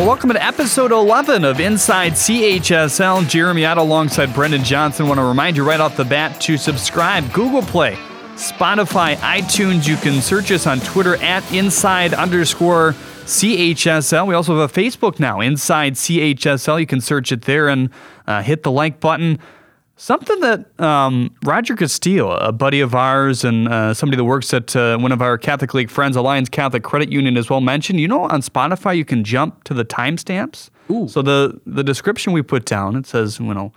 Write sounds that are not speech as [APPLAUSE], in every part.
Well, welcome to episode 11 of Inside CHSL. Jeremy out alongside Brendan Johnson. Want to remind you right off the bat to subscribe. Google Play, Spotify, iTunes. You can search us on Twitter at inside underscore CHSL. We also have a Facebook now, Inside CHSL. You can search it there and uh, hit the like button. Something that um, Roger Castillo, a buddy of ours and uh, somebody that works at uh, one of our Catholic League friends, Alliance Catholic Credit Union, as well mentioned. You know, on Spotify you can jump to the timestamps. So the the description we put down it says, you know,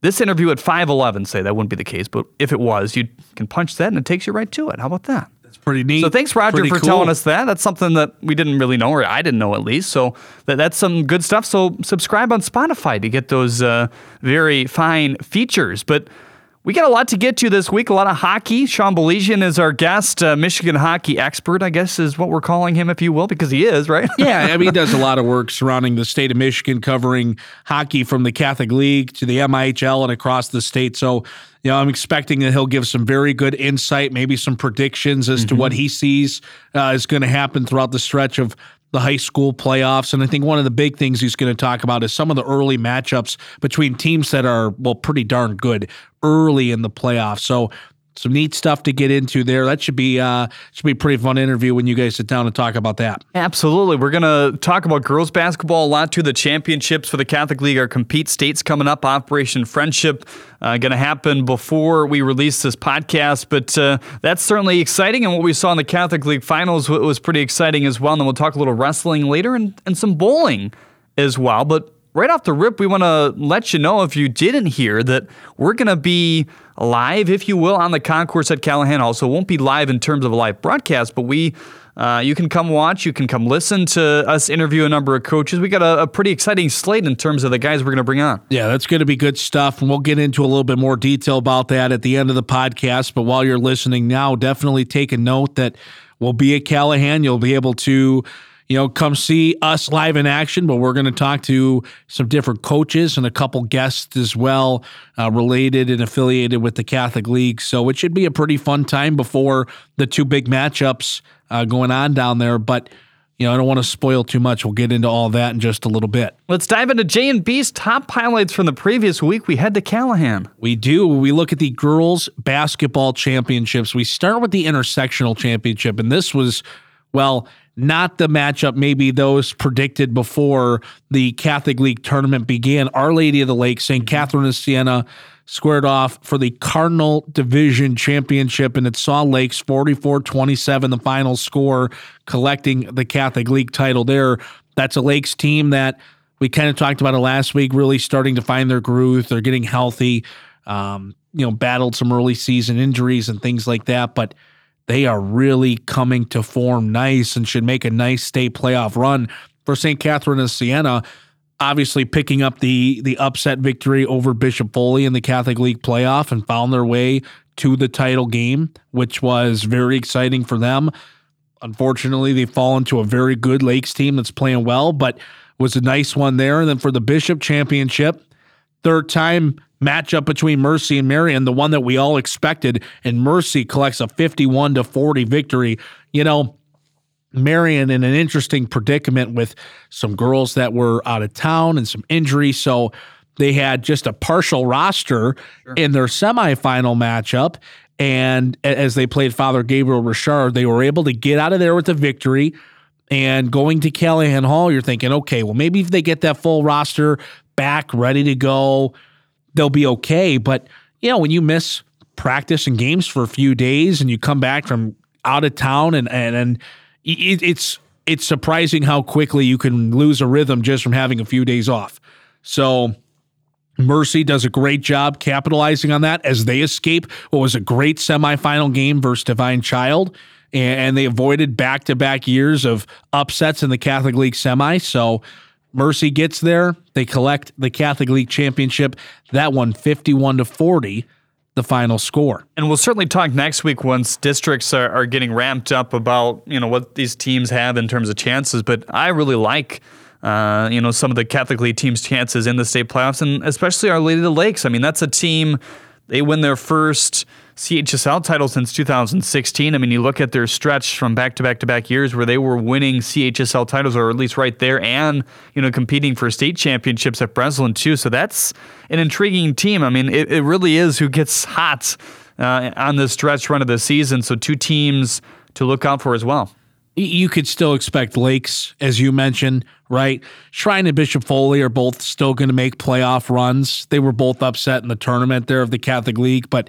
this interview at five eleven. Say that wouldn't be the case, but if it was, you can punch that and it takes you right to it. How about that? It's pretty neat. So thanks, Roger, Pretty for cool. telling us that. That's something that we didn't really know, or I didn't know at least. So that, that's some good stuff. So subscribe on Spotify to get those uh, very fine features. But we got a lot to get to this week. A lot of hockey. Sean Baligian is our guest, uh, Michigan hockey expert, I guess is what we're calling him, if you will, because he is, right? [LAUGHS] yeah, I mean, he does a lot of work surrounding the state of Michigan, covering hockey from the Catholic League to the MIHL and across the state. So, you know, I'm expecting that he'll give some very good insight, maybe some predictions as to what he sees uh, is going to happen throughout the stretch of the high school playoffs. And I think one of the big things he's going to talk about is some of the early matchups between teams that are, well, pretty darn good early in the playoffs. So, some neat stuff to get into there. That should be uh should be a pretty fun interview when you guys sit down and talk about that. Absolutely. We're to talk about girls basketball a lot too. The championships for the Catholic League are compete states coming up. Operation Friendship uh, to happen before we release this podcast, but uh, that's certainly exciting. And what we saw in the Catholic League finals was pretty exciting as well. And then we'll talk a little wrestling later and, and some bowling as well. But right off the rip, we want to let you know if you didn't hear that we're going to be live, if you will, on the concourse at Callahan Hall. So it won't be live in terms of a live broadcast, but we. Uh, you can come watch. You can come listen to us interview a number of coaches. We got a, a pretty exciting slate in terms of the guys we're going to bring on. Yeah, that's going to be good stuff. And we'll get into a little bit more detail about that at the end of the podcast. But while you're listening now, definitely take a note that we'll be at Callahan. You'll be able to, you know, come see us live in action. But we're going to talk to some different coaches and a couple guests as well, uh, related and affiliated with the Catholic League. So it should be a pretty fun time before the two big matchups uh, going on down there. But, you know, I don't want to spoil too much. We'll get into all that in just a little bit. Let's dive into J and B's top highlights from the previous week. We head to Callahan. We do. We look at the girls basketball championships. We start with the intersectional championship, and this was, well, not the matchup maybe those predicted before the Catholic League tournament began. Our Lady of the Lake, St. Catherine of Siena, squared off for the Cardinal Division Championship, and it saw Lakes 44 27, the final score, collecting the Catholic League title there. That's a Lakes team that we kind of talked about it last week, really starting to find their groove. They're getting healthy, um, you know, battled some early season injuries and things like that, but they are really coming to form nice and should make a nice state playoff run for St. Catherine of Siena. Obviously, picking up the the upset victory over Bishop Foley in the Catholic League playoff and found their way to the title game, which was very exciting for them. Unfortunately, they fall into a very good Lakes team that's playing well, but was a nice one there. And then for the Bishop Championship, third time matchup between Mercy and Marian, the one that we all expected, and Mercy collects a 51 to 40 victory. You know, Marian in an interesting predicament with some girls that were out of town and some injuries. So they had just a partial roster in their semifinal matchup. And as they played Father Gabriel Richard, they were able to get out of there with a victory. And going to Callahan Hall, you're thinking, okay, well, maybe if they get that full roster back ready to go, they'll be okay. But, you know, when you miss practice and games for a few days and you come back from out of town and, and, and it, it's, it's surprising how quickly you can lose a rhythm just from having a few days off. So, Mercy does a great job capitalizing on that as they escape what was a great semifinal game versus Divine Child. And they avoided back to back years of upsets in the Catholic League semi. So Mercy gets there. They collect the Catholic League championship. That one 51 to 40, the final score. And we'll certainly talk next week once districts are, are getting ramped up about you know what these teams have in terms of chances. But I really like uh, you know some of the Catholic League teams' chances in the state playoffs, and especially Our Lady of the Lakes. I mean, that's a team They win their first CHSL title since 2016. I mean, you look at their stretch from back to back to back years where they were winning CHSL titles, or at least right there, and you know competing for state championships at Breslin too. So that's an intriguing team. I mean, it, it really is who gets hot uh, on this stretch run of the season. So two teams to look out for as well you could still expect Lakes, as you mentioned, right? Shrine and Bishop Foley are both still going to make playoff runs. They were both upset in the tournament there of the Catholic League, but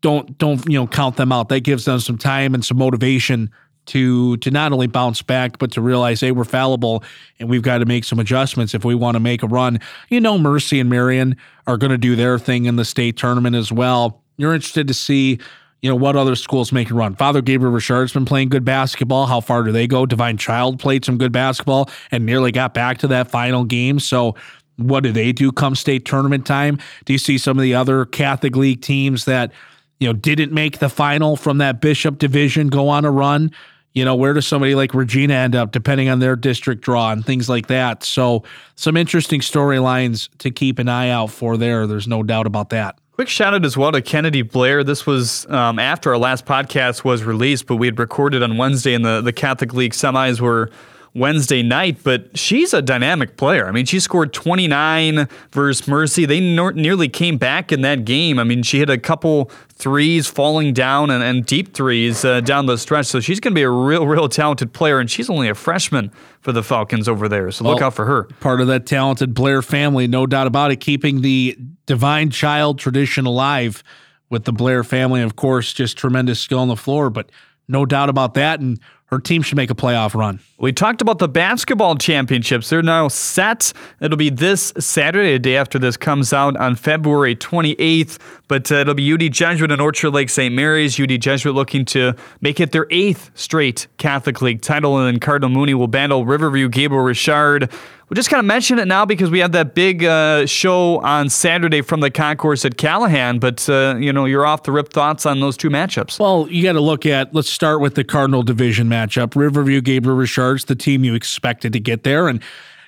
don't don't you know count them out. That gives them some time and some motivation to to not only bounce back, but to realize hey, we're fallible and we've got to make some adjustments if we want to make a run. You know, Mercy and Marian are going to do their thing in the state tournament as well. You're interested to see you know, what other schools make a run? Father Gabriel Richard's been playing good basketball. How far do they go? Divine Child played some good basketball and nearly got back to that final game. So, what do they do come state tournament time? Do you see some of the other Catholic League teams that, you know, didn't make the final from that Bishop division go on a run? You know, where does somebody like Regina end up depending on their district draw and things like that? So, some interesting storylines to keep an eye out for there. There's no doubt about that. Quick shout out as well to Kennedy Blair. This was um, after our last podcast was released, but we had recorded on Wednesday, and the, the Catholic League semis were Wednesday night, but she's a dynamic player. I mean, she scored 29 versus Mercy. They nearly came back in that game. I mean, she hit a couple threes falling down and, and deep threes uh, down the stretch. So she's going to be a real, real talented player, and she's only a freshman for the Falcons over there. So look out for her. Part of that talented Blair family, no doubt about it, keeping the divine child tradition alive with the Blair family. Of course, just tremendous skill on the floor, but no doubt about that. And her team should make a playoff run. We talked about the basketball championships. They're now set. It'll be this Saturday, the day after this comes out on February 28th. But uh, it'll be UD Jesuit and Orchard Lake St. Mary's. UD Jesuit looking to make it their eighth straight Catholic League title. And then Cardinal Mooney will battle Riverview Gabriel Richard we just kind of mention it now because we have that big uh, show on Saturday from the concourse at Callahan. But uh, you know, you're off the rip thoughts on those two matchups. Well, you got to look at. Let's start with the Cardinal Division matchup. Riverview Gabriel Richards, the team you expected to get there, and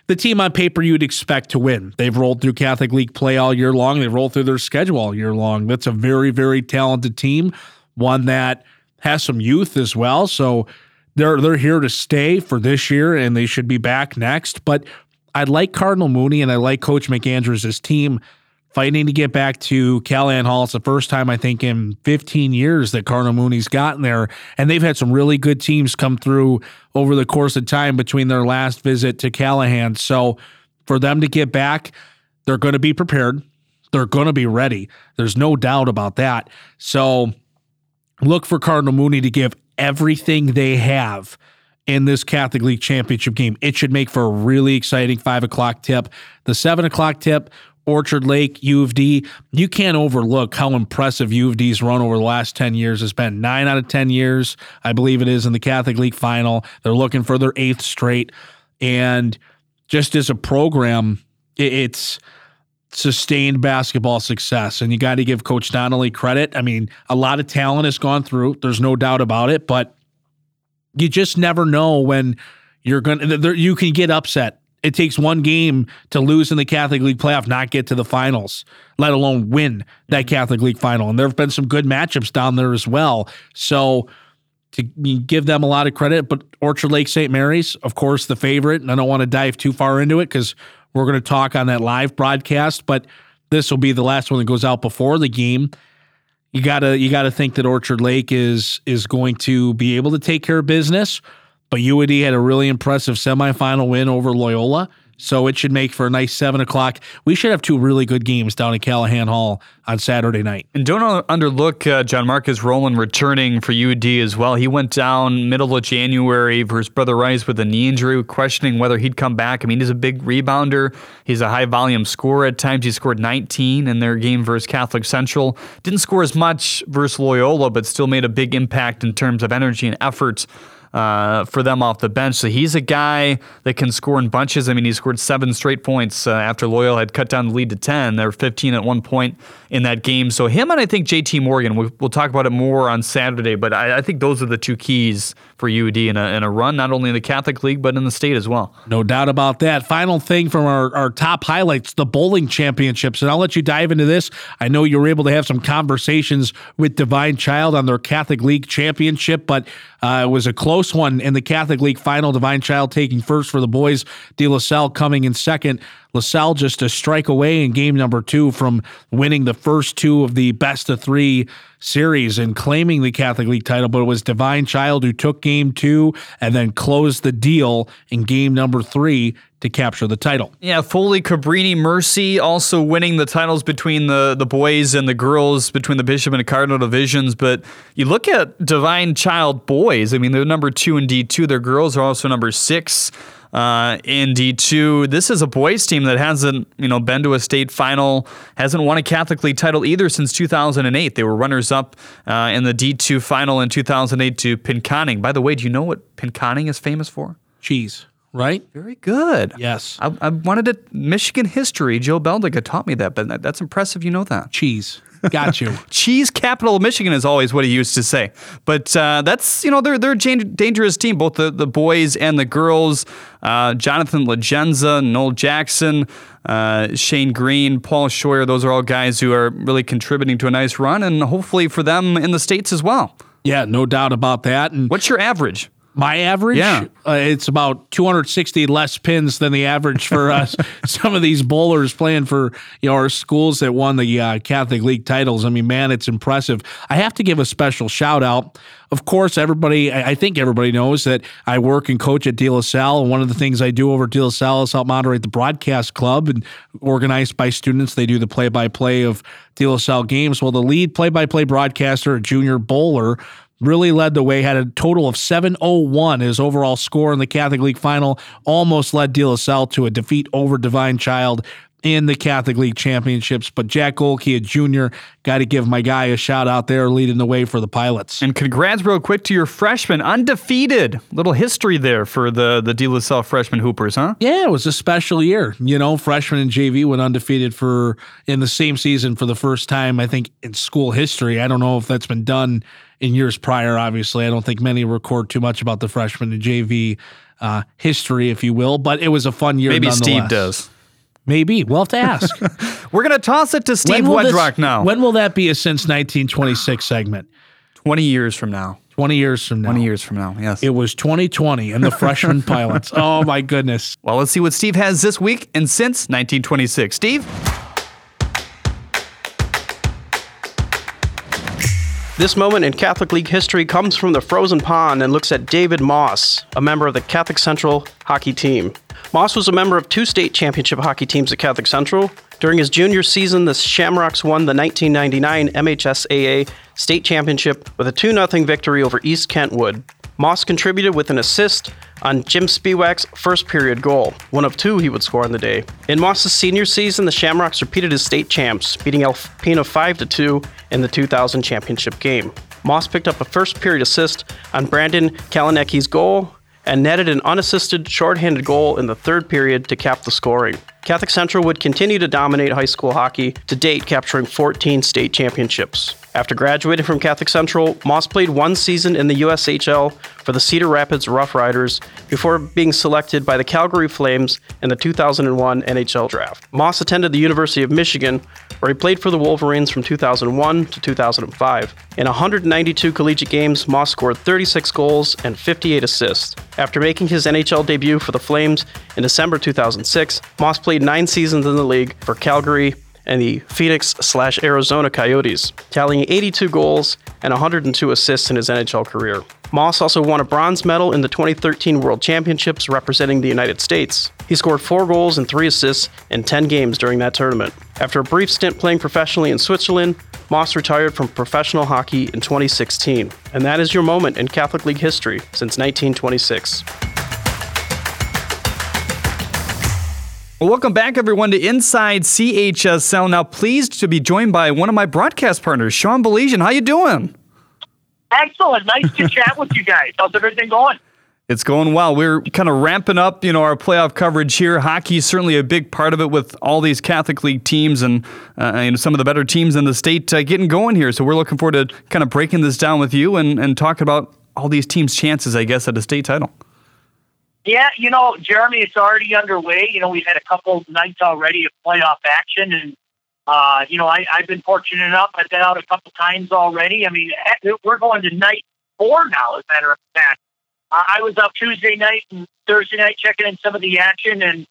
the team on paper you'd expect to win. They've rolled through Catholic League play all year long. They've rolled through their schedule all year long. That's a very, very talented team, one that has some youth as well. So they're they're here to stay for this year, and they should be back next. But I like Cardinal Mooney and I like Coach McAndrews' team fighting to get back to Callahan Hall. It's the first time I think in 15 years that Cardinal Mooney's gotten there, and they've had some really good teams come through over the course of time between their last visit to Callahan. So for them to get back, they're going to be prepared. They're going to be ready. There's no doubt about that. So look for Cardinal Mooney to give everything they have in this Catholic League championship game. It should make for a really exciting five o'clock tip. The seven o'clock tip, Orchard Lake, U of D. You can't overlook how impressive U of D's run over the last 10 years has been. Nine out of 10 years, I believe it is, in the Catholic League final. They're looking for their eighth straight. And just as a program, it's sustained basketball success. And you got to give Coach Donnelly credit. I mean, a lot of talent has gone through, there's no doubt about it, but you just never know when you're going to, you can get upset. It takes one game to lose in the Catholic League playoff, not get to the finals, let alone win that mm-hmm. Catholic League final. And there have been some good matchups down there as well. So to give them a lot of credit, but Orchard Lake St. Mary's, of course, the favorite. And I don't want to dive too far into it because we're going to talk on that live broadcast, but this will be the last one that goes out before the game you gotta you gotta think that Orchard Lake is is going to be able to take care of business. But U of D had a really impressive semifinal win over Loyola. So it should make for a nice seven o'clock. We should have two really good games down at Callahan Hall on Saturday night. And don't underlook uh, John Marcus Rowland returning for UD as well. He went down middle of January his brother Rice with a knee injury, questioning whether he'd come back. I mean, he's a big rebounder. He's a high volume scorer. At times, he scored 19 in their game versus Catholic Central. Didn't score as much versus Loyola, but still made a big impact in terms of energy and effort uh, for them off the bench. So he's a guy that can score in bunches. I mean, he scored seven straight points uh, after Loyola had cut down the lead to 10. They were 15 at one point in that game. So him and I think JT Morgan, we'll, we'll talk about it more on Saturday, but I, I, think those are the two keys for UD in a, in a run, not only in the Catholic League, but in the state as well. No doubt about that. Final thing from our, our top highlights the bowling championships. And I'll let you dive into this. I know you were able to have some conversations with Divine Child on their Catholic League championship, but uh, it was a close one in the Catholic League final. Divine Child taking first for the boys, De La Salle coming in second. LaSalle just a strike away in game number two from winning the first two of the best of three series and claiming the Catholic League title, but it was Divine Child who took game two and then closed the deal in game number three to capture the title. Yeah, Foley, Cabrini, Mercy also winning the titles between the, the boys and the girls between the Bishop and the Cardinal divisions. But you look at Divine Child boys, I mean, they're number two in D2. Their girls are also number six uh, in D2. This is a boys team that hasn't, you know, been to a state final, hasn't won a Catholic League title either since 2008. They were runners up uh, in the D2 final in 2008 to Pinconning. By the way, do you know what Pinconning is famous for? Cheese right? Very good. Yes. I, I wanted to Michigan history. Joe Beldiga taught me that, but that, that's impressive. You know that. Cheese. Got you. [LAUGHS] Cheese capital of Michigan is always what he used to say. But uh, that's, you know, they're, they're a dangerous team, both the, the boys and the girls. Uh, Jonathan Legenza, Noel Jackson, uh, Shane Green, Paul Scheuer, those are all guys who are really contributing to a nice run and hopefully for them in the States as well. Yeah, no doubt about that. And what's your average? My average, yeah. Uh, it's about 260 less pins than the average for us. [LAUGHS] Some of these bowlers playing for you know our schools that won the uh, Catholic League titles. I mean, man, it's impressive. I have to give a special shout out. Of course, everybody, I think everybody knows that I work and coach at De La Salle, and one of the things I do over at De La Salle is help moderate the broadcast club and organized by students. They do the play-by-play of De La Salle games. Well, the lead play-by-play broadcaster, a junior bowler really led the way, had a total of 701 his overall score in the Catholic League final, almost led De La Salle to a defeat over Divine Child in the Catholic League championships. But Jack Golke, a junior, got to give my guy a shout out there, leading the way for the Pilots. And congrats, real quick, to your freshman, undefeated. Little history there for the the De La Salle freshman Hoopers, huh? Yeah, it was a special year. You know, freshman and JV went undefeated for in the same season for the first time, I think, in school history. I don't know if that's been done in years prior. Obviously, I don't think many record too much about the freshman and JV uh, history, if you will. But it was a fun year. Maybe Steve does. Maybe we'll have to ask. [LAUGHS] We're gonna toss it to Steve Wedrock now. When will that be a since 1926 segment? Twenty years from now. 20 years from now. 20 years from now, yes. It was 2020 and the freshman [LAUGHS] pilots. Oh, my goodness. Well, let's see what Steve has this week and since 1926. Steve? This moment in Catholic League history comes from the frozen pond and looks at David Moss, a member of the Catholic Central hockey team. Moss was a member of two state championship hockey teams at Catholic Central. During his junior season, the Shamrocks won the 1999 MHSAA state championship with a 2 0 victory over East Kentwood. Moss contributed with an assist on Jim Spiewak's first period goal, one of two he would score on the day. In Moss's senior season, the Shamrocks repeated as state champs, beating Alpena 5 2 in the 2000 championship game. Moss picked up a first period assist on Brandon Kaleniecki's goal and netted an unassisted shorthanded goal in the third period to cap the scoring. Catholic Central would continue to dominate high school hockey, to date capturing 14 state championships. After graduating from Catholic Central, Moss played one season in the USHL for the Cedar Rapids Rough Riders before being selected by the Calgary Flames in the 2001 NHL Draft. Moss attended the University of Michigan, where he played for the Wolverines from 2001 to 2005. In 192 collegiate games, Moss scored 36 goals and 58 assists. After making his NHL debut for the Flames in December 2006, Moss played nine seasons in the league for Calgary and the Phoenix slash Arizona Coyotes, tallying 82 goals and 102 assists in his NHL career. Moss also won a bronze medal in the 2013 World Championships representing the United States. He scored four goals and three assists in 10 games during that tournament. After a brief stint playing professionally in Switzerland, Moss retired from professional hockey in 2016. And that is your moment in Catholic League history since 1926. Well, welcome back, everyone, to Inside CHSL. Now, pleased to be joined by one of my broadcast partners, Sean Baligian. How you doing? Excellent. Nice to chat with you guys. How's everything going? It's going well. We're kind of ramping up, you know, our playoff coverage here. Hockey is certainly a big part of it with all these Catholic League teams and, uh, and some of the better teams in the state uh, getting going here. So we're looking forward to kind of breaking this down with you and, and talking about all these teams' chances, I guess, at a state title. Yeah, you know, Jeremy, it's already underway. You know, we've had a couple nights already of playoff action, and uh, you know, I, I've been fortunate enough. I've been out a couple times already. I mean, we're going to night four now, as a matter of fact. I was up Tuesday night and Thursday night checking in some of the action, and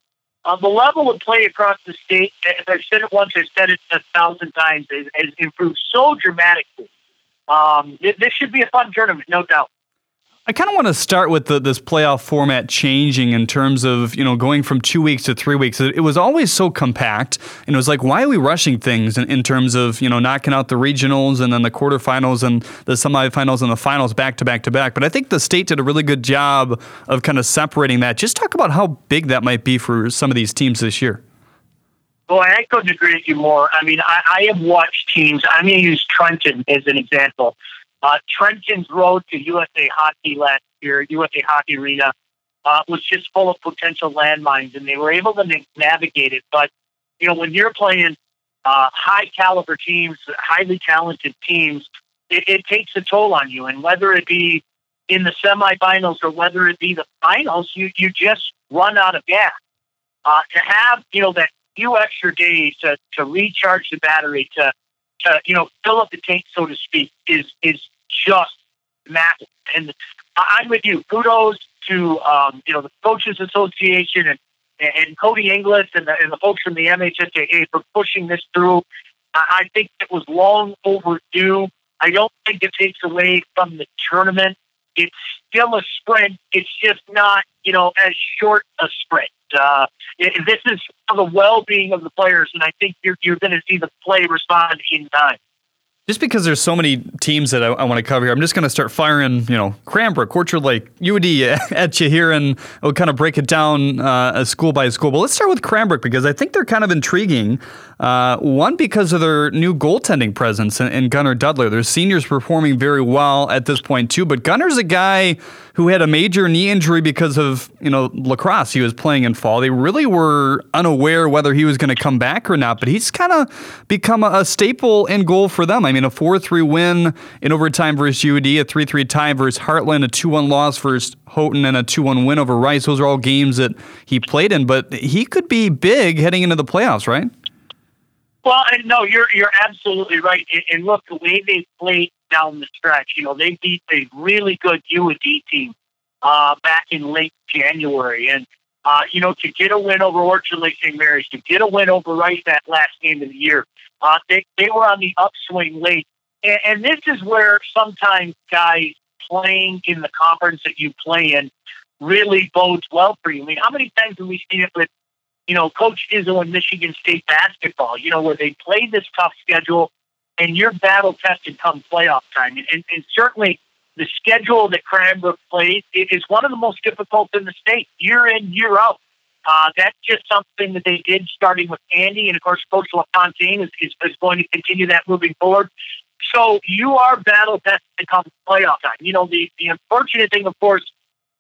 uh, the level of play across the state, as I've said it once, I've said it a thousand times, has, has improved so dramatically. Um, this should be a fun tournament, no doubt. I kind of want to start with the, this playoff format changing in terms of you know going from two weeks to three weeks. It, was always so compact, and it was like, why are we rushing things in, in, terms of you know knocking out the regionals and then the quarterfinals and the semifinals and the finals back to back to back? But I think the state did a really good job of kind of separating that. Just talk about how big that might be for some of these teams this year. Well, I couldn't agree with you more. I mean, I, I have watched teams. I'm going to use Trenton as an example. Uh, Trenton's road to USA Hockey last year, USA Hockey Arena, uh, was just full of potential landmines, and they were able to navigate it. But you know, when you're playing uh, high caliber teams, highly talented teams, it, it takes a toll on you. And whether it be in the semifinals or whether it be the finals, you you just run out of gas. Uh, to have you know that few extra days to to recharge the battery, to to you know fill up the tank, so to speak, is is just massive. And I'm with you. Kudos to um, you know the coaches association and and Cody Inglis and the, and the folks from the MHSAA for pushing this through. I think it was long overdue. I don't think it takes away from the tournament. It's still a sprint. It's just not, you know, as short a sprint. Uh, this is for the well-being of the players, and I think you're, you're going to see the play respond in time. Just because there's so many teams that I, I want to cover here, I'm just going to start firing, you know, Cranbrook, Orchard Lake, UD [LAUGHS] at you here, and we'll kind of break it down uh, school by school. But let's start with Cranbrook because I think they're kind of intriguing. Uh, one, because of their new goaltending presence in, in Gunnar Dudler. Their seniors performing very well at this point, too. But Gunnar's a guy who had a major knee injury because of, you know, lacrosse he was playing in fall. They really were unaware whether he was going to come back or not, but he's kind of become a, staple in goal for them. I mean, a 4 3 win in overtime versus UD, a 3 3 tie versus Hartland, a 2 1 loss versus Houghton, and a 2 1 win over Rice. Those are all games that he played in, but he could be big heading into the playoffs, right? Well, no, you're you're absolutely right. And, and look, the way they played down the stretch, you know, they beat a really good U of D team uh, back in late January, and uh, you know, to get a win over Orchard Lake St. Mary's, to get a win over Rice that last game of the year, uh, they they were on the upswing late, and, and this is where sometimes guys playing in the conference that you play in really bodes well for you. I mean, how many times have we seen it with you know, Coach Izzo in Michigan State basketball, you know, where they play this tough schedule and you're battle tested come playoff time. And, and certainly the schedule that Cranbrook plays is one of the most difficult in the state, year in, year out. Uh, that's just something that they did starting with Andy. And of course, Coach LaFontaine is, is, is going to continue that moving forward. So you are battle tested come playoff time. You know, the, the unfortunate thing, of course,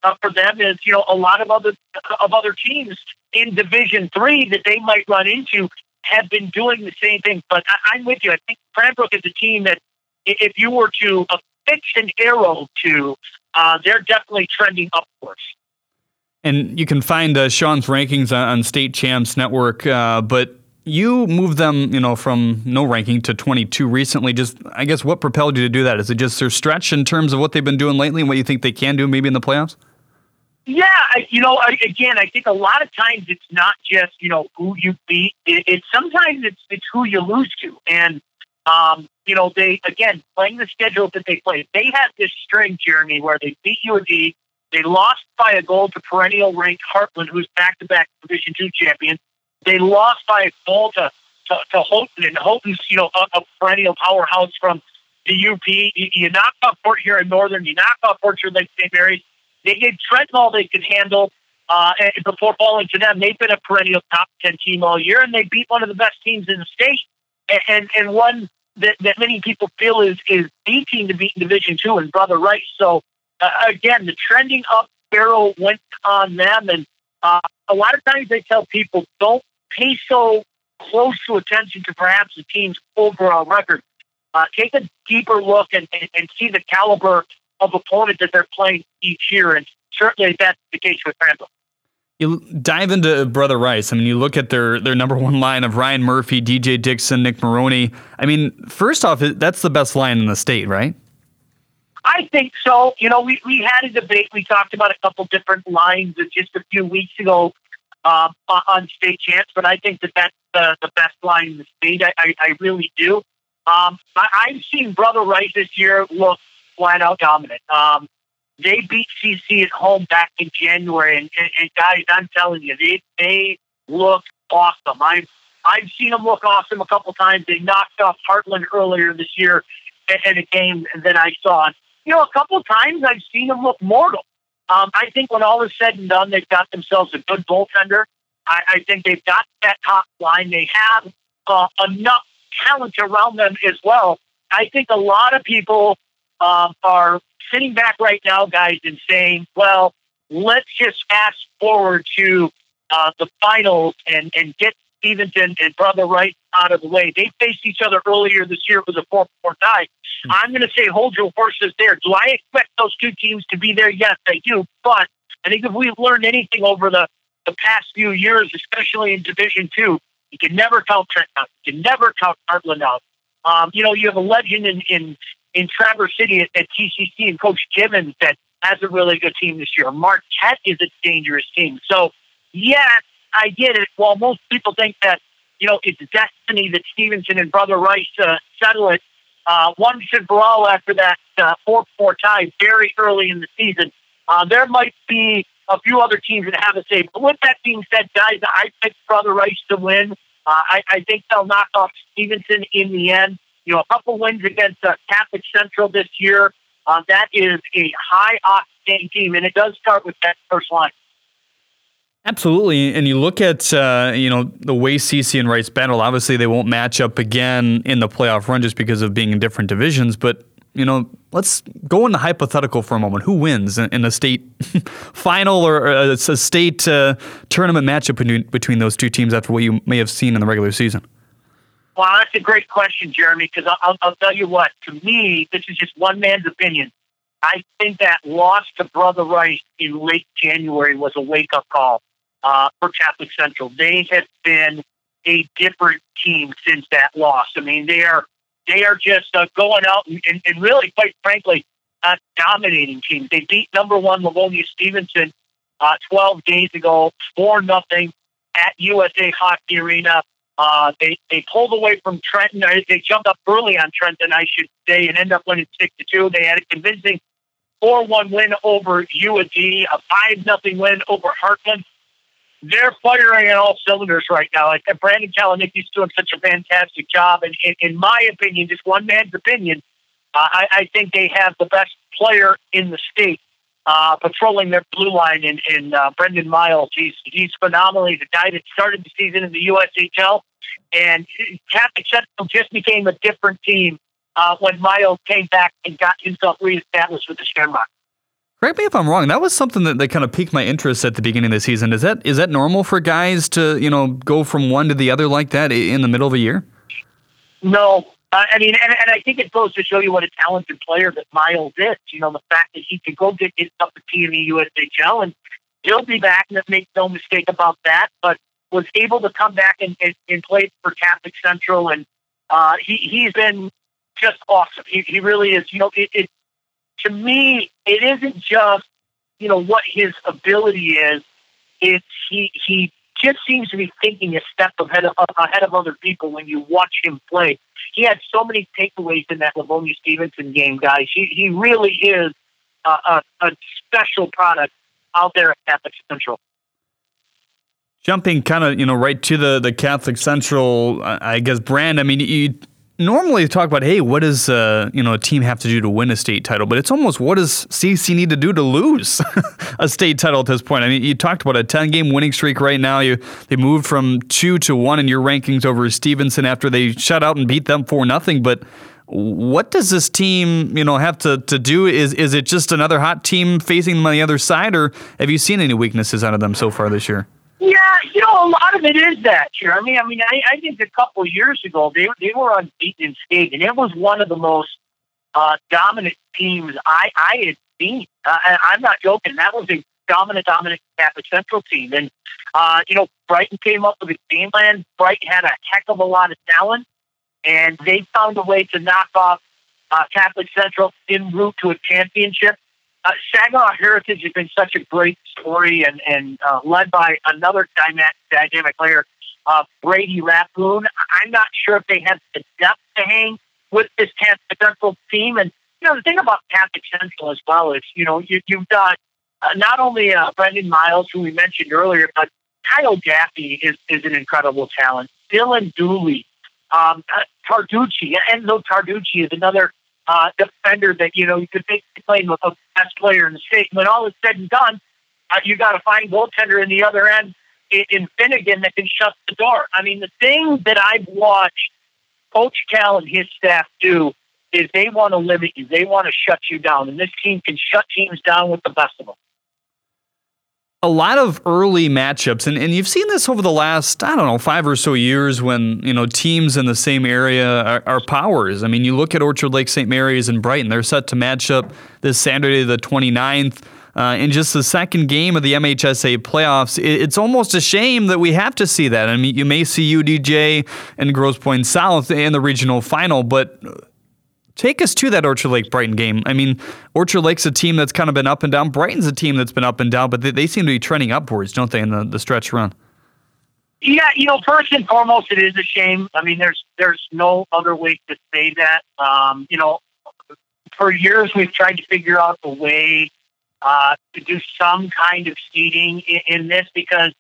uh, for them is, you know, a lot of other of other teams in Division Three that they might run into have been doing the same thing. But I, am with you. I think Cranbrook is a team that, if you were to affix an arrow to, uh, they're definitely trending upwards. And you can find uh, Sean's rankings on, on State Champs Network, uh, but you moved them, you know, from no ranking to 22 recently. Just, I guess, what propelled you to do that? Is it just their stretch in terms of what they've been doing lately and what you think they can do maybe in the playoffs? Yeah, you know, again, I think a lot of times it's not just you know who you beat. It, it sometimes it's it's who you lose to, and um, you know they again playing the schedule that they play. They had this string, Jeremy, where they beat U of D. They lost by a goal to perennial ranked Hartland, who's back to back Division two champion. They lost by a goal to to, to Houghton, and Houghton's you know a, a perennial powerhouse from the UP. You, you knock off Port Huron Northern, you knock off Orchard Lake St. Mary's they gave Trenton all they could handle uh, before falling to them. They've been a perennial top 10 team all year, and they beat one of the best teams in the state and, and, and won that, that many people feel is is the team to beat in Division Two and Brother Rice. So uh, again, the trending up barrel went on them, and uh, a lot of times they tell people don't pay so close to attention to perhaps the team's overall record. Uh, take a deeper look and, and, and see the caliber of opponent that they're playing each year, and certainly that's the case with Randall. You dive into Brother Rice. I mean, you look at their their number one line of Ryan Murphy, DJ Dixon, Nick Maroney. I mean, first off, that's the best line in the state, right? I think so. You know, we, we had a debate. We talked about a couple different lines just a few weeks ago um, on state champs, but I think that that's the, the best line in the state. I, I, I really do. Um, I, I've seen Brother Rice this year look flat out dominant. Um, they beat CC at home back in January, and, and, and guys, I'm telling you, they they look awesome. I've I've seen them look awesome a couple times. They knocked off Hartland earlier this year in a game that I saw. You know, a couple times I've seen them look mortal. Um, I think when all is said and done, they've got themselves a good goaltender. I, I think they've got that top line. They have uh, enough talent around them as well. I think a lot of people um, are sitting back right now, guys, and saying, well, let's just fast forward to uh, the finals and, and get Stevenson and Brother Wright out of the way. They faced each other earlier this year with a 4 4 tie. Hmm. I'm going to say hold your horses there. Do I expect those two teams to be there? Yes, I do. But I think if we've learned anything over the, the past few years, especially in Division Two, you can never count Trent out. You can never count Hartland out. Um, you know, you have a legend in, in in Traverse City at, at TCC and Coach Gibbons that has a really good team this year. Marquette is a dangerous team. So, yes, I get it. While most people think that, you know, it's destiny that Stevenson and Brother Rice uh, settle it, uh, one should brawl after that uh, 4 4 tie very early in the season. Uh, there might be a few other teams that have a say. But with that being said, guys, I picked Brother Rice to win. Uh, I, I think they'll knock off Stevenson in the end you know, a couple wins against uh, Catholic Central this year. Uh, that is a high octane team, and it does start with that first line. Absolutely, and you look at uh, you know the way CC and Rice battle. Obviously, they won't match up again in the playoff run just because of being in different divisions. But you know, let's go into hypothetical for a moment. Who wins in a state [LAUGHS] final or a, state uh, tournament matchup between, between those two teams after what you may have seen in the regular season? Well, that's a great question, Jeremy, because I'll, I'll tell you what, to me, this is just one man's opinion. I think that loss to Brother Rice in late January was a wake up call uh, for Catholic Central. They have been a different team since that loss. I mean, they are they are just uh, going out and, and, really, quite frankly, uh, dominating teams. They beat number one Livonia Stevenson uh, 12 days ago, four nothing at USA Hockey Arena. Uh, they they pulled away from Trenton. They jumped up early on Trenton, I should say, and end up winning six to two. They had a convincing four one win over U of D, a five nothing win over Hartland. They're firing on all cylinders right now. Like Brandon Kaleniecki's doing such a fantastic job, and in, in my opinion, just one man's opinion, uh, I, I think they have the best player in the state uh, patrolling their blue line in, in uh, Brendan Miles. He's he's phenomenal. He's a guy that started the season in the USHL, and Catholic Central just became a different team uh, when Miles came back and got himself reestablished with the Shamrock. Correct me if I'm wrong. That was something that, that kind of piqued my interest at the beginning of the season. Is that is that normal for guys to you know go from one to the other like that in the middle of a year? No, uh, I mean, and, and I think it goes to show you what a talented player that Miles is. You know, the fact that he could go get himself a team in the USHL and he'll be back, and make no mistake about that. But was able to come back and, and, and play for Catholic Central, and uh, he he's been just awesome. He he really is. You know, it, it to me, it isn't just you know what his ability is. It's he he just seems to be thinking a step ahead of ahead of other people when you watch him play he had so many takeaways in that Livonia Stevenson game, guys. He, he really is a, a, a special product out there at Catholic Central. Jumping kind of, you know, right to the, the Catholic Central, I guess, brand. I mean, you normally talk about, hey, what does uh, you know a team have to do to win a state title? But it's almost what does CC need to do to lose [LAUGHS] a state title at this point? I mean, you talked about a 10 game winning streak right now. You they moved from two to one in your rankings over Stevenson after they shut out and beat them for nothing. But what does this team, you know, have to, to do? Is is it just another hot team facing them on the other side, or have you seen any weaknesses out of them so far this year? Yeah, you know, a lot of it is that, Jeremy. I mean, I, I think a couple years ago they they were unbeaten in state, and it was one of the most uh, dominant teams I I had seen. Uh, I'm not joking. That was a dominant, dominant Catholic Central team, and uh, you know, Brighton came up with a game plan. Brighton had a heck of a lot of talent, and they found a way to knock off uh, Catholic Central en route to a championship uh, Saginaw Heritage has been such a great story and, and uh, led by another dynamic, dynamic player, uh, Brady Rapoon. I'm not sure if they have the depth to hang with this Catholic Central team. And, you know, the thing about Catholic Central as well is, you know, you, you've got uh, not only uh, Brendan Miles, who we mentioned earlier, but Kyle Gaffey is, is an incredible talent. Dylan Dooley, um, uh, Tarducci, Enzo Tarducci is another uh, defender that you know you could make playing with the best player in the state. When all is said and done, uh, you got to find goaltender in the other end in, in Finnegan that can shut the door. I mean, the thing that I've watched Coach Cal and his staff do is they want to limit you. They want to shut you down, and this team can shut teams down with the best of them a lot of early matchups, and, and you've seen this over the last, I don't know, five or so years when, you know, teams in the same area are, are powers. I mean, you look at Orchard Lake St. Mary's and Brighton, they're set to match up this Saturday, the 29th. Uh, in just the second game of the MHSA playoffs, it, it's almost a shame that we have to see that. I mean, you may see UDJ and Grosse Pointe South in the regional final, but take us to that Orchard Lake Brighton game. I mean, Orchard Lake's a team that's kind of been up and down. Brighton's a team that's been up and down, but they, they seem to be trending upwards, don't they, in the, the stretch run? Yeah, you know, first and foremost, it is a shame. I mean, there's there's no other way to say that. Um, you know, for years we've tried to figure out a way uh, to do some kind of seeding in, in this because,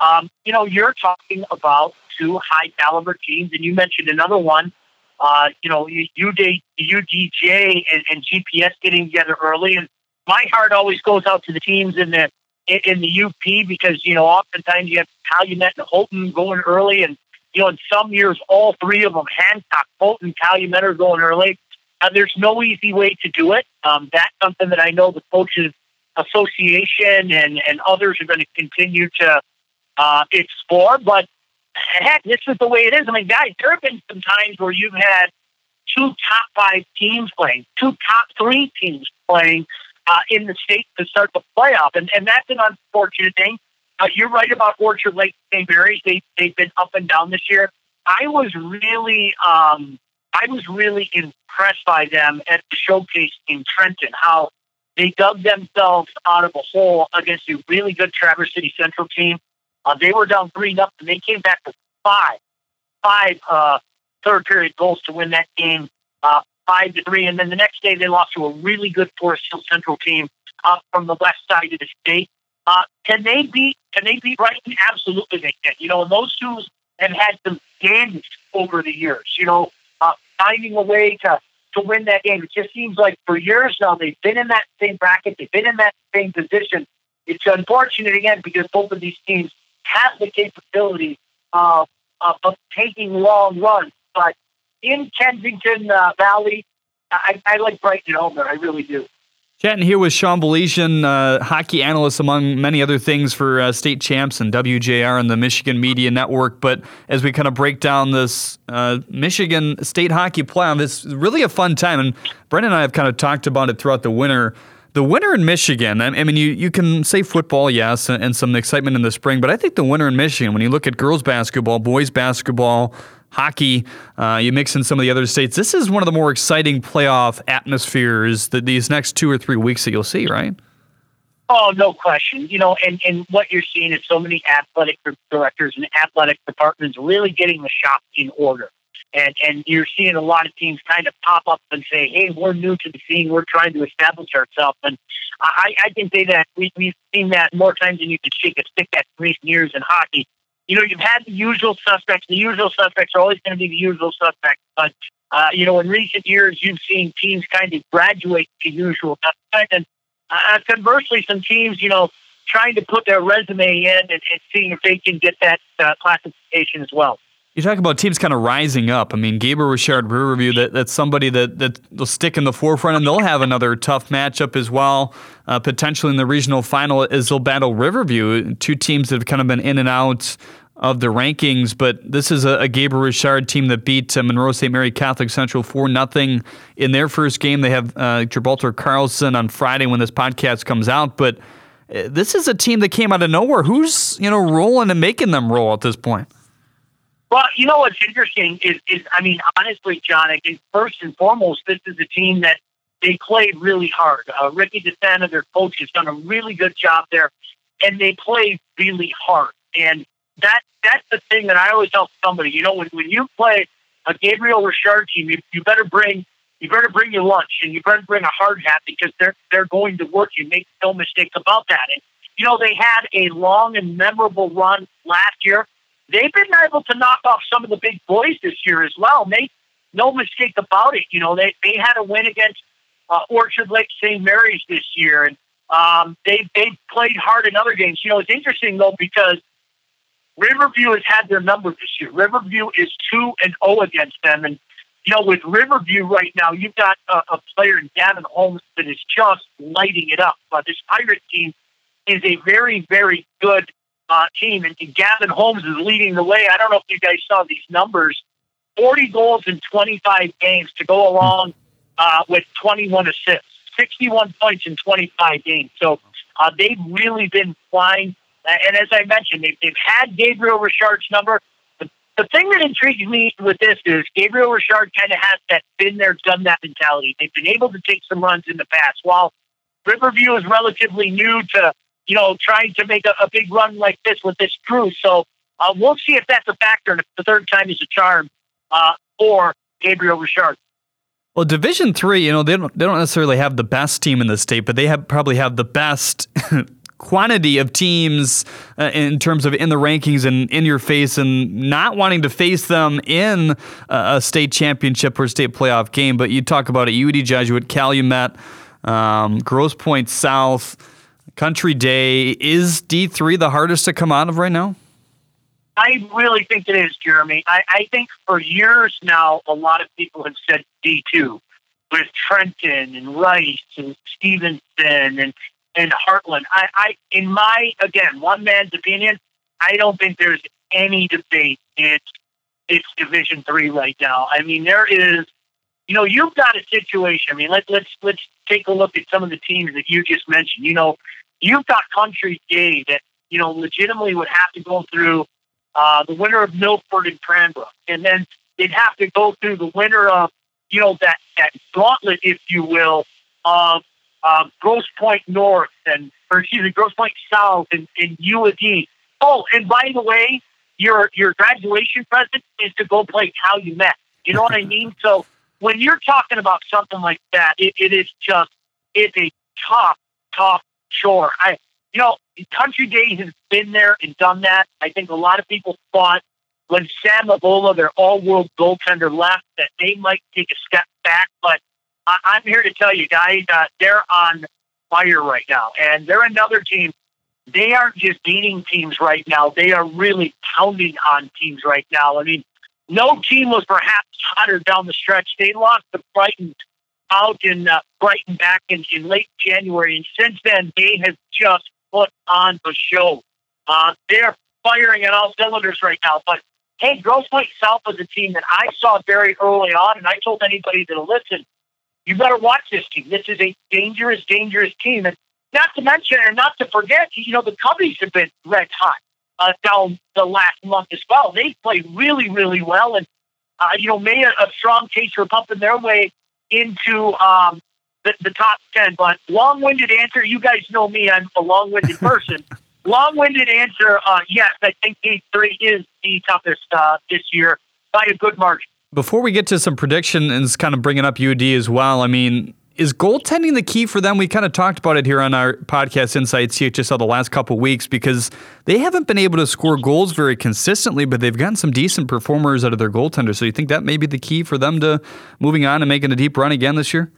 um, you know, you're talking about two high caliber teams, and you mentioned another one uh, you know, UD, UDJ and, and GPS getting together early. And my heart always goes out to the teams in the in the UP because you know oftentimes you have Calumet and Houghton going early, and you know in some years all three of them Hancock, Houghton, Calumet are going early. Uh, there's no easy way to do it. Um, that's something that I know the coaches association and and others are going to continue to uh, explore. But heck, this is the way it is. I mean, guys, there have been some times where you've had two top five teams playing, two top three teams playing uh, in the state to start the playoff, and and that's an unfortunate thing. Uh, you're right about Orchard Lake St. Mary's. They they've been up and down this year. I was really um, I was really impressed by them at the showcase in Trenton. How they dug themselves out of a hole against a really good Traverse City Central team. Uh, they were down three nothing. They came back with five, five uh, third period goals to win that game, uh, five to three. And then the next day they lost to a really good Forest Hill Central team uh, from the west side of the state. Uh, can they beat? Can they beat Brighton? Absolutely, they can. You know, and those two have had some games over the years. You know, uh, finding a way to to win that game. It just seems like for years now they've been in that same bracket. They've been in that same position. It's unfortunate again because both of these teams have the capability of, of, of taking long runs. But in Kensington uh, Valley, I, I like Brighton Homer. I really do. Chatting here with Sean Baligian, uh, hockey analyst, among many other things for uh, state champs and WJR and the Michigan Media Network. But as we kind of break down this uh, Michigan State Hockey Playoff, it's really a fun time. And Brendan and I have kind of talked about it throughout the winter the winter in Michigan, I mean, you, you can say football, yes, and, some excitement in the spring, but I think the winter in Michigan, when you look at girls basketball, boys basketball, hockey, uh, you mix in some of the other states, this is one of the more exciting playoff atmospheres that these next two or three weeks that you'll see, right? Oh, no question. You know, and, and what you're seeing is so many athletic directors and athletic departments really getting the shop in order and and you're seeing a lot of teams kind of pop up and say, "Hey, we're new to the scene. We're trying to establish ourselves." And I, I can say that we, we've seen that more times than you can shake a stick at recent years in hockey. You know, you've had the usual suspects. The usual suspects are always going to be the usual suspects, but Uh, you know, in recent years, you've seen teams kind of graduate to usual suspects. and uh, conversely, some teams, you know, trying to put their resume in and, and seeing if they can get that uh, classification as well. You talk about teams kind of rising up. I mean, Gabriel Richard Riverview, that, that's somebody that, that will stick in the forefront, and they'll have another tough matchup as well, uh, potentially in the regional final as they'll battle Riverview, two teams that have kind of been in and out of the rankings. But this is a, a Gabriel Richard team that beat uh, Monroe St. Mary Catholic Central 4 0 in their first game. They have uh, Gibraltar Carlson on Friday when this podcast comes out. But uh, this is a team that came out of nowhere. Who's, you know, rolling and making them roll at this point? Well, you know what's interesting is, is I mean, honestly, John, I think first and foremost, this is a team that they played really hard. Uh, Ricky DeSanta, their coach, has done a really good job there, and they play really hard. And that that's the thing that I always tell somebody. You know, when when you play a Gabriel Richard team, you, you better bring you better bring your lunch and you better bring a hard hat because they're they're going to work you. Make no mistake about that. And you know, they had a long and memorable run last year they've been able to knock off some of the big boys this year as well. Make no mistake about it. You know, they, they had a win against uh, Orchard Lake St. Mary's this year, and um, they they played hard in other games. You know, it's interesting though because Riverview has had their number this year. Riverview is two and zero oh against them, and you know, with Riverview right now, you've got a, a player in Gavin Holmes that is just lighting it up. But this Pirate team is a very, very good uh, team, and, and Gavin Holmes is leading the way. I don't know if you guys saw these numbers: forty goals in twenty-five games to go along uh, with twenty-one assists, sixty-one points in twenty-five games. So uh, they've really been flying. And as I mentioned, they've, they've had Gabriel Richard's number. The, the thing that intrigues me with this is Gabriel Richard kind of has that been there, done that mentality. They've been able to take some runs in the past. While Riverview is relatively new to you know, trying to make a, a big run like this with this crew. So uh, we'll see if that's a factor and if the third time is a charm uh, for Gabriel Richard. Well, Division Three, you know, they don't they don't necessarily have the best team in the state, but they have probably have the best [LAUGHS] quantity of teams uh, in terms of in the rankings and in your face, and not wanting to face them in a state championship or state playoff game. But you talk about it, UD Jesuit, Calumet, um, Grosse Pointe South. Country Day. Is D3 the hardest to come out of right now? I really think it is, Jeremy. I, I think for years now, a lot of people have said D2 with Trenton and Rice and Stevenson and, and Hartland. I, I, in my, again, one man's opinion, I don't think there's any debate. It's, it's Division Three right now. I mean, there is you know, you've got a situation. I mean, let, let's let's take a look at some of the teams that you just mentioned. You know, you've got Country Day that you know legitimately would have to go through uh, the winner of Milford and Cranbrook, and then they'd have to go through the winner of you know that that gauntlet, if you will, of uh, Grosse Pointe North and or excuse me, Grosse Pointe South and, and U of D. Oh, and by the way, your your graduation present is to go play Calumet. You met. You know what I mean? So when you're talking about something like that, it, it is just it's a tough, tough chore. I, you know, Country Day has been there and done that. I think a lot of people thought when Sam Avola, their all-world goaltender, left, that they might take a step back. But I, I'm here to tell you guys, uh, they're on fire right now, and they're another team. They aren't just beating teams right now; they are really pounding on teams right now. I mean, no team was perhaps hotter down the stretch. They lost to Brighton out in uh, Brighton back in, in late January, and since then they have just put on the show. Uh, they're firing at all cylinders right now. But hey, Grosse Pointe South was a team that I saw very early on, and I told anybody that'll listen, you better watch this team. This is a dangerous, dangerous team. And not to mention, and not to forget, you know, the Cubbies have been red hot uh, down the last month as well. They played really, really well, and uh, you know, made a, a strong case for pumping their way into um, the, the top 10. But long winded answer, you guys know me, I'm a long winded [LAUGHS] person. long winded answer, uh, yes, I think Gate 3 is the toughest uh, this year by a good margin. Before we get to some prediction and kind of bringing up UD as well, I mean, Is goaltending the key for them? We kind of talked about it here on our podcast Inside CHSL the last couple weeks because they haven't been able to score goals very consistently, but they've gotten some decent performers out of their goaltenders. So you think that may be the key for them to moving on and making a deep run again this year?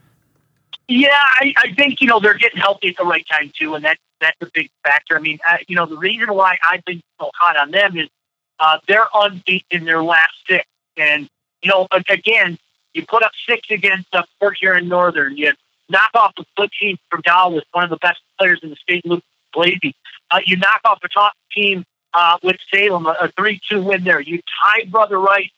Yeah, I, I think you know they're getting healthy at the right time too, and that that's a big factor. I mean, uh, you know, the reason why I've been so hot on them is uh, they're unbeaten in their last six, and you know, again, you put up six against uh, Port Huron Northern. You knock off the good team from Dallas, one of the best players in the state, Luke Blasey. Uh, you knock off a top team uh, with Salem, a, 3-2 win there. You tie Brother Rice.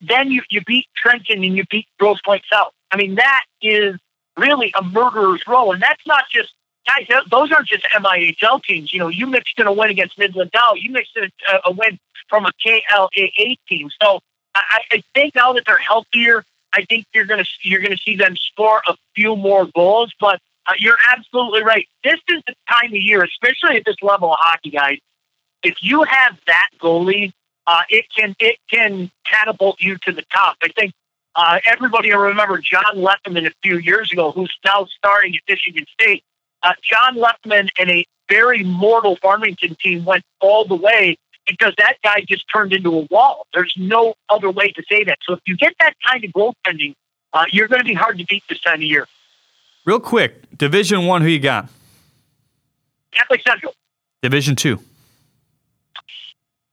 Then you, you beat Trenton and you beat Grosse Pointe South. I mean, that is really a murderer's row. And that's not just, guys, those aren't just MIHL teams. You know, you mixed in a win against Midland Dow. You mixed in a, a win from a KLAA team. So I, I think now that they're healthier, I think you're gonna you're gonna see them score a few more goals. But uh, you're absolutely right. This is the time of year, especially at this level of hockey, guys. If you have that goalie, uh, it can it can catapult you to the top. I think uh, everybody will remember John Lethemon a few years ago, who's now starting at Michigan State. Uh, John Lethemon and a very mortal Farmington team went all the way because that guy just turned into a wall. There's no other way to say that. So if you get that kind of goaltending, uh, you're going to be hard to beat this time of year. Real quick, Division One, who you got? Catholic Central. Division Two.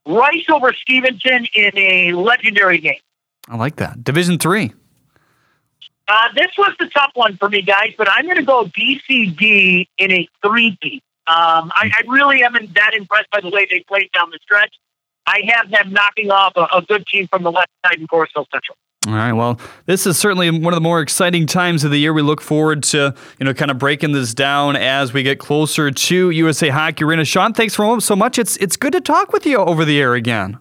Rice over Stevenson in a legendary game. I like that. Division Three. Uh, this was the tough one for me, guys, but I'm going to go BCD in a 3 um, I, I, really haven't that impressed by the way they played down the stretch. I have them knocking off a, a good team from the left side in Coruscant Central. All right. Well, this is certainly one of the more exciting times of the year. We look forward to you know kind of breaking this down as we get closer to USA Hockey Arena. Sean, thanks for so much. It's it's good to talk with you over the air again.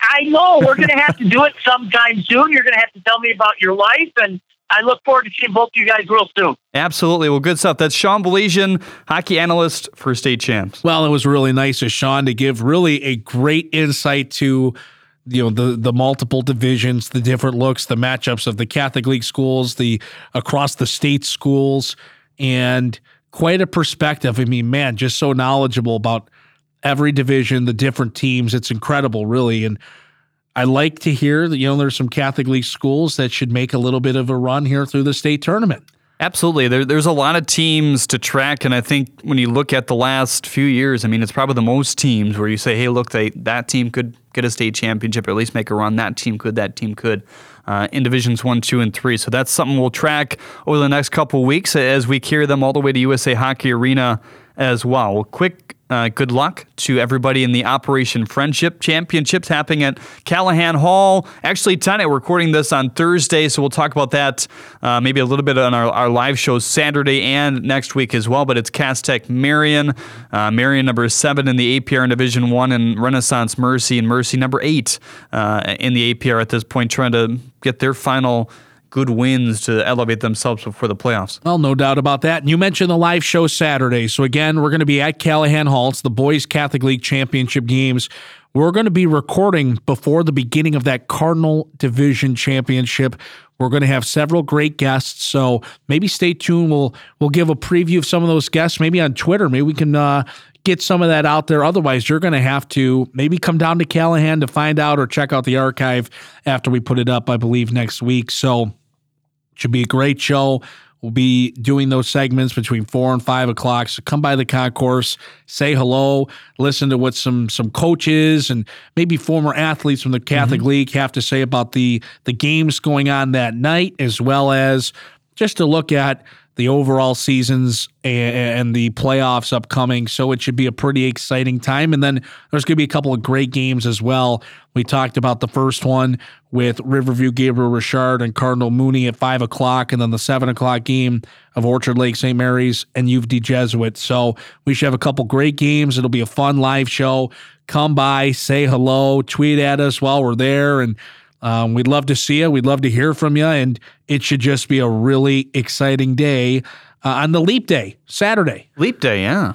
I know we're going to have to do it sometime soon. You're going to have to tell me about your life and I look forward to seeing both of you guys real soon. Absolutely. Well, good stuff. That's Sean Baligian, hockey analyst for State Champs. Well, it was really nice of Sean to give really a great insight to you know the the multiple divisions, the different looks, the matchups of the Catholic League schools, the across the state schools, and quite a perspective. I mean, man, just so knowledgeable about every division, the different teams. It's incredible, really, and I like to hear that, you know, there's some Catholic League schools that should make a little bit of a run here through the state tournament. Absolutely. There, there's a lot of teams to track. And I think when you look at the last few years, I mean, it's probably the most teams where you say, hey, look, they, that team could get a state championship or at least make a run. That team could, that team could. Uh, in divisions one, two, and three. So that's something we'll track over the next couple weeks as we carry them all the way to USA Hockey Arena as well. quick uh, good luck to everybody in the Operation Friendship Championships happening at Calihan Hall. Actually, tonight, we're recording this on Thursday, so we'll talk about that uh, maybe a little bit on our, our live show Saturday and next week as well. But it's Cass Tech Marian, uh, Marian number seven in the APR in Division One, and Renaissance Mercy and Mercy number eight uh, in the APR at this point, trying to get their final good wins to elevate themselves before the playoffs. Well, no doubt about that. And you mentioned the live show Saturday. So, again, we're going to be at Calihan Hall. It's the Boys Catholic League Championship games. We're going to be recording before the beginning of that Cardinal Division Championship. We're going to have several great guests, so maybe stay tuned. We'll we'll give a preview of some of those guests, maybe on Twitter. Maybe we can uh, get some of that out there. Otherwise, you're going to have to maybe come down to Calihan to find out, or check out the archive after we put it up. I believe next week. So it should be a great show. We'll be doing those segments between four and five o'clock. So come by the concourse, say hello, listen to what some some coaches and maybe former athletes from the Catholic mm-hmm. League have to say about the the games going on that night, as well as just to look at the overall seasons and the playoffs upcoming. So it should be a pretty exciting time. And then there's going to be a couple of great games as well. We talked about the first one with Riverview Gabriel Richard and Cardinal Mooney at five o'clock, and then the seven o'clock game of Orchard Lake St. Mary's and U of Jesuit. So we should have a couple great games. It'll be a fun live show. Come by, say hello, tweet at us while we're there, and um, we'd love to see you. We'd love to hear from you. And it should just be a really exciting day uh, on the leap day, Saturday. Leap day, yeah.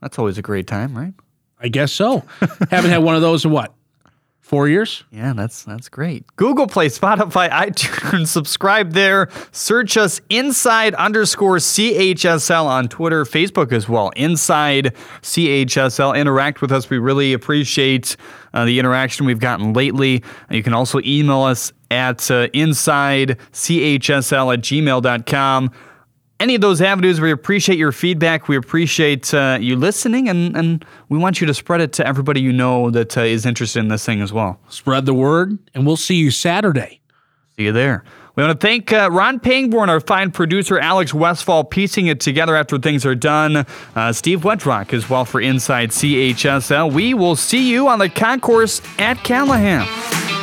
That's always a great time, right? I guess so. [LAUGHS] Haven't had one of those in what? Four years? Yeah, that's that's great. Google Play, Spotify, [LAUGHS] iTunes, subscribe there. Search us inside underscore CHSL on Twitter, Facebook as well. Inside CHSL. Interact with us. We really appreciate uh, the interaction we've gotten lately. You can also email us at uh, insidechsl at gmail.com any of those avenues, we appreciate your feedback. We appreciate uh, you listening, and, and we want you to spread it to everybody you know that uh, is interested in this thing as well. Spread the word, and we'll see you Saturday. See you there. We want to thank uh, Ron Pangborn, our fine producer, Alex Westfall, piecing it together after things are done. Uh, Steve Wetrock as well for Inside CHSL. We will see you on the concourse at Calihan.